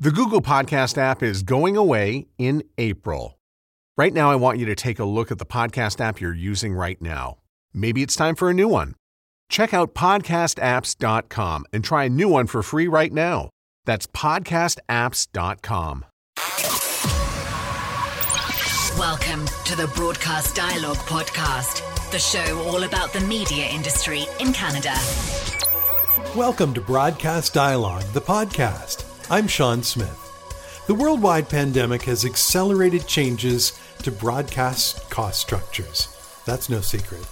The Google Podcast app is going away in April. Right now, I want you to take a look at the podcast app you're using right now. Maybe it's time for a new one. Check out podcastapps.com and try a new one for free right now. That's podcastapps.com. Welcome to the Broadcast Dialogue Podcast, the show all about the media industry in Canada. Welcome to Broadcast Dialogue, the podcast. I'm Shawn Smith. The worldwide pandemic has accelerated changes to broadcast cost structures. That's no secret.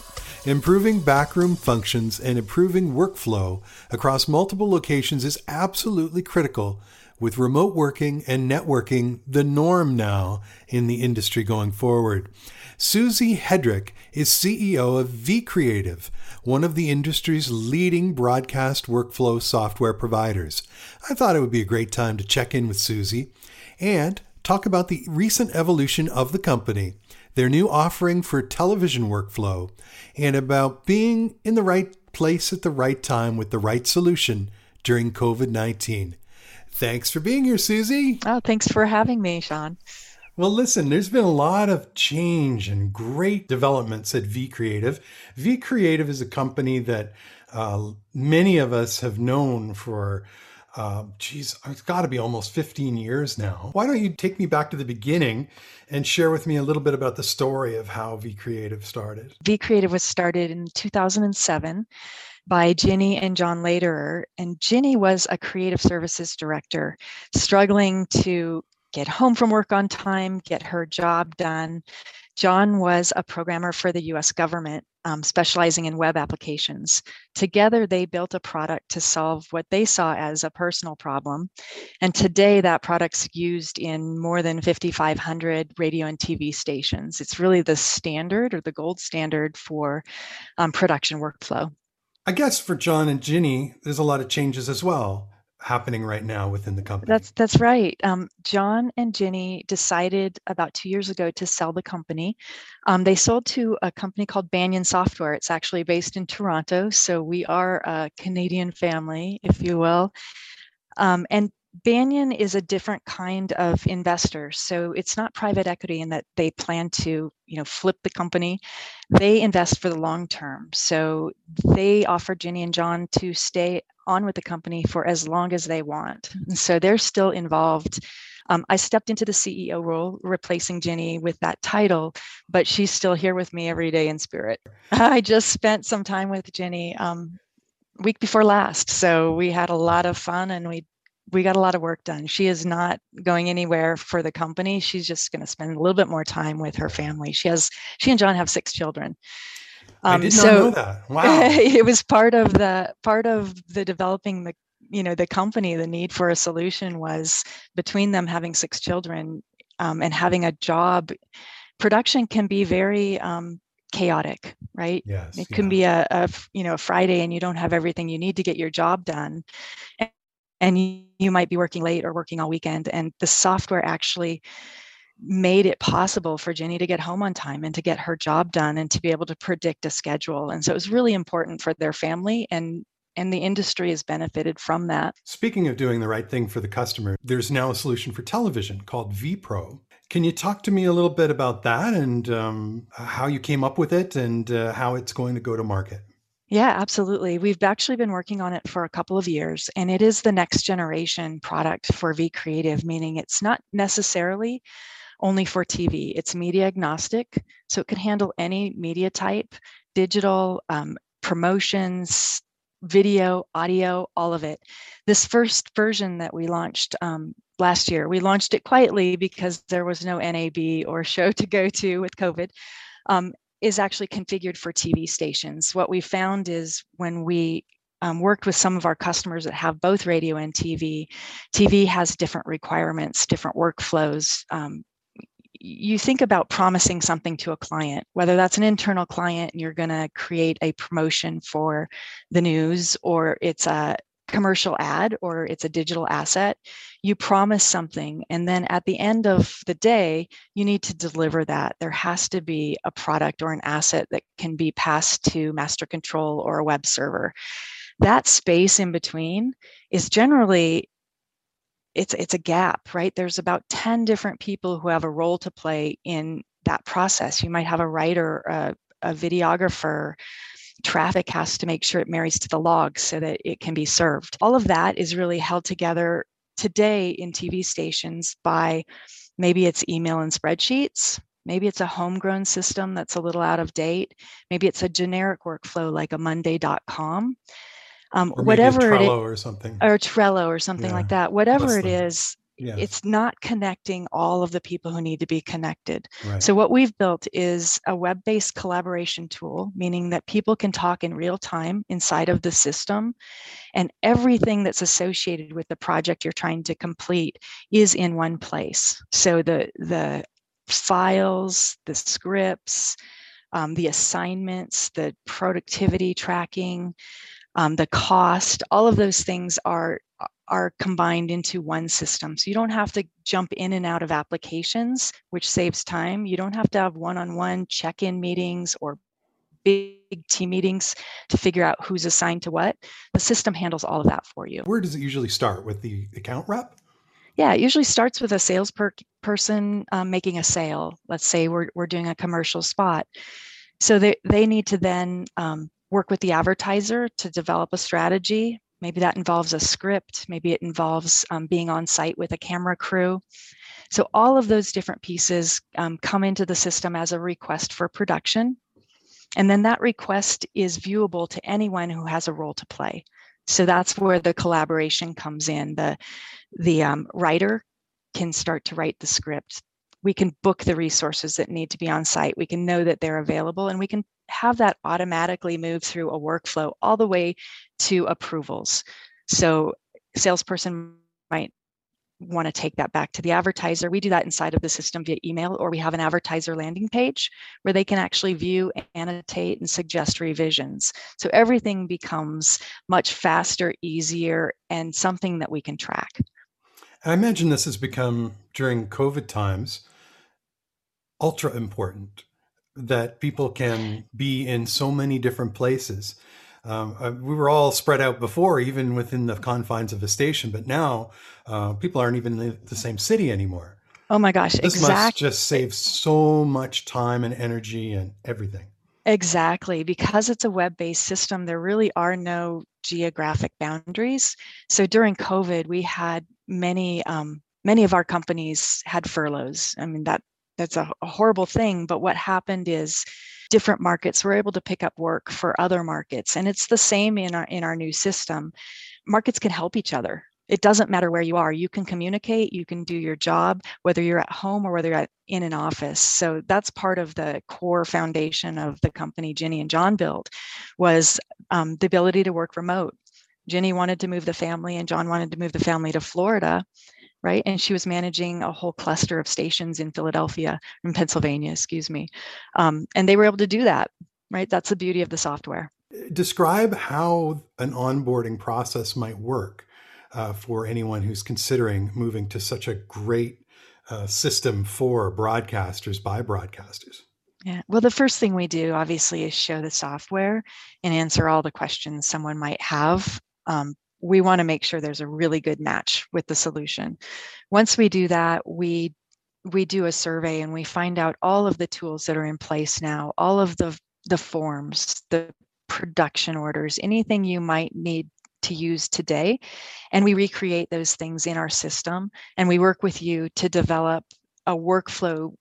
Improving backroom functions and improving workflow across multiple locations is absolutely critical with remote working and networking the norm now in the industry going forward. Susie Hedrick is CEO of vCreative, one of the industry's leading broadcast workflow software providers. I thought it would be a great time to check in with Susie and talk about the recent evolution of the company, their new offering for television workflow, and about being in the right place at the right time with the right solution during COVID 19. Thanks for being here, Susie. Oh, thanks for having me, Shawn. Well, listen, there's been a lot of change and great developments at vCreative. V Creative is a company that uh, many of us have known for, uh, geez, it's got to be almost 15 years now. Why don't you take me back to the beginning and share with me a little bit about the story of how vCreative started? vCreative was started in 2007 by Ginny and John Lederer. And Ginny was a creative services director struggling to get home from work on time, get her job done. John was a programmer for the US government, um, specializing in web applications. Together, they built a product to solve what they saw as a personal problem. And today, that product's used in more than 5,500 radio and TV stations. It's really the standard or the gold standard for um, production workflow. I guess for John and Ginny, there's a lot of changes as well happening right now within the company. That's that's right. Um, John and Ginny decided about two years ago to sell the company. Um, they sold to a company called Banyan Software. It's actually based in Toronto, so we are a Canadian family, if you will. Um, and Banyan is a different kind of investor. So it's not private equity in that they plan to, you know, flip the company. They invest for the long term. So they offer Ginny and John to stay on with the company for as long as they want. And so they're still involved. Um, I stepped into the CEO role, replacing Ginny with that title, but she's still here with me every day in spirit. I just spent some time with Ginny um, week before last. So we had a lot of fun and we we got a lot of work done. She is not going anywhere for the company. She's just going to spend a little bit more time with her family. She has she and John have six children. Um, I did not so know that. Wow. it was part of the part of the developing the you know the company. The need for a solution was between them having six children um, and having a job. Production can be very um, chaotic, right? Yes, it can be a, a you know a Friday and you don't have everything you need to get your job done and you, might be working late or working all weekend and the software actually made it possible for Ginny to get home on time and to get her job done and to be able to predict a schedule. And so it was really important for their family and and the industry has benefited from that. Speaking of doing the right thing for the customer, there's now a solution for television called vPro. Can you talk to me a little bit about that and um, how you came up with it and uh, how it's going to go to market? Yeah, absolutely. We've actually been working on it for a couple of years, and it is the next generation product for vCreative, meaning it's not necessarily only for TV. It's media agnostic, so it can handle any media type, digital, um, promotions, video, audio, all of it. This first version that we launched um, last year, we launched it quietly because there was no NAB or show to go to with COVID. Um, is actually configured for TV stations. What we found is when we um, worked with some of our customers that have both radio and TV, TV has different requirements, different workflows. Um, you think about promising something to a client, whether that's an internal client and you're going to create a promotion for the news, or it's a commercial ad or it's a digital asset, you promise something. And then at the end of the day, you need to deliver that. There has to be a product or an asset that can be passed to master control or a web server. That space in between is generally it's it's a gap, right? There's about 10 different people who have a role to play in that process. You might have a writer, a, a videographer, traffic has to make sure it marries to the log so that it can be served. All of that is really held together today in TV stations by maybe it's email and spreadsheets. Maybe it's a homegrown system that's a little out of date. Maybe it's a generic workflow like a Monday.com. Um, or whatever it is, or something, or Trello or something yeah. like that. Whatever it is, yeah. it's not connecting all of the people who need to be connected. Right. So what we've built is a web-based collaboration tool, meaning that people can talk in real time inside of the system, and everything that's associated with the project you're trying to complete is in one place. So the the files, the scripts, um, the assignments, the productivity tracking, um, the cost, all of those things are are combined into one system. So you don't have to jump in and out of applications, which saves time. You don't have to have one-on-one check-in meetings or big team meetings to figure out who's assigned to what. The system handles all of that for you. Where does it usually start with the account rep? Yeah, it usually starts with a sales per- person um, making a sale. Let's say we're, we're doing a commercial spot. So they, they need to then um, work with the advertiser to develop a strategy. Maybe that involves a script, maybe it involves um, being on site with a camera crew. So all of those different pieces um, come into the system as a request for production. And then that request is viewable to anyone who has a role to play. So that's where the collaboration comes in. The, the um, writer can start to write the script. We can book the resources that need to be on site. We can know that they're available and we can have that automatically move through a workflow all the way to approvals. So salesperson might want to take that back to the advertiser. We do that inside of the system via email, or we have an advertiser landing page where they can actually view, annotate, and suggest revisions. So everything becomes much faster, easier, and something that we can track. I imagine this has become during COVID times ultra important that people can be in so many different places. Um, uh, we were all spread out before, even within the confines of a station, but now uh, people aren't even in the same city anymore. Oh my gosh! This exactly. must just save so much time and energy and everything. Exactly, because it's a web-based system. There really are no geographic boundaries. So during COVID, we had many um, many of our companies had furloughs. I mean that that's a, a horrible thing. But what happened is different markets were able to pick up work for other markets. And it's the same in our in our new system. Markets can help each other. It doesn't matter where you are. You can communicate, you can do your job, whether you're at home or whether you're at, in an office. So that's part of the core foundation of the company Ginny and John built was um, the ability to work remote. Ginny wanted to move the family and John wanted to move the family to Florida right? And she was managing a whole cluster of stations in Philadelphia, in Pennsylvania, excuse me. Um, and they were able to do that, right? That's the beauty of the software. Describe how an onboarding process might work uh, for anyone who's considering moving to such a great uh, system for broadcasters by broadcasters. Yeah. Well, the first thing we do, obviously, is show the software and answer all the questions someone might have um, we want to make sure there's a really good match with the solution. Once we do that, we we do a survey and we find out all of the tools that are in place now, all of the the forms, the production orders, anything you might need to use today. And we recreate those things in our system and we work with you to develop a workflow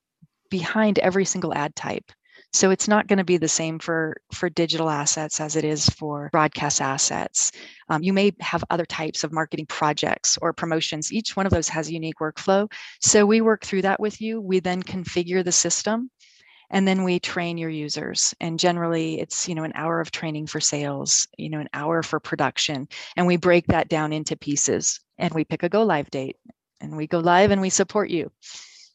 behind every single ad type. So it's not going to be the same for, for digital assets as it is for broadcast assets. Um, you may have other types of marketing projects or promotions. Each one of those has a unique workflow. So we work through that with you. We then configure the system and then we train your users and generally it's you know an hour of training for sales you know an hour for production and we break that down into pieces and we pick a go live date and we go live and we support you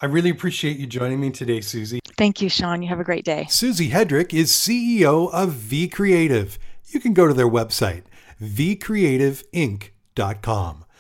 I really appreciate you joining me today, Susie. Thank you, Shawn. You have a great day. Susie Hedrick is CEO of vCreative. You can go to their website, vcreativeinc.com.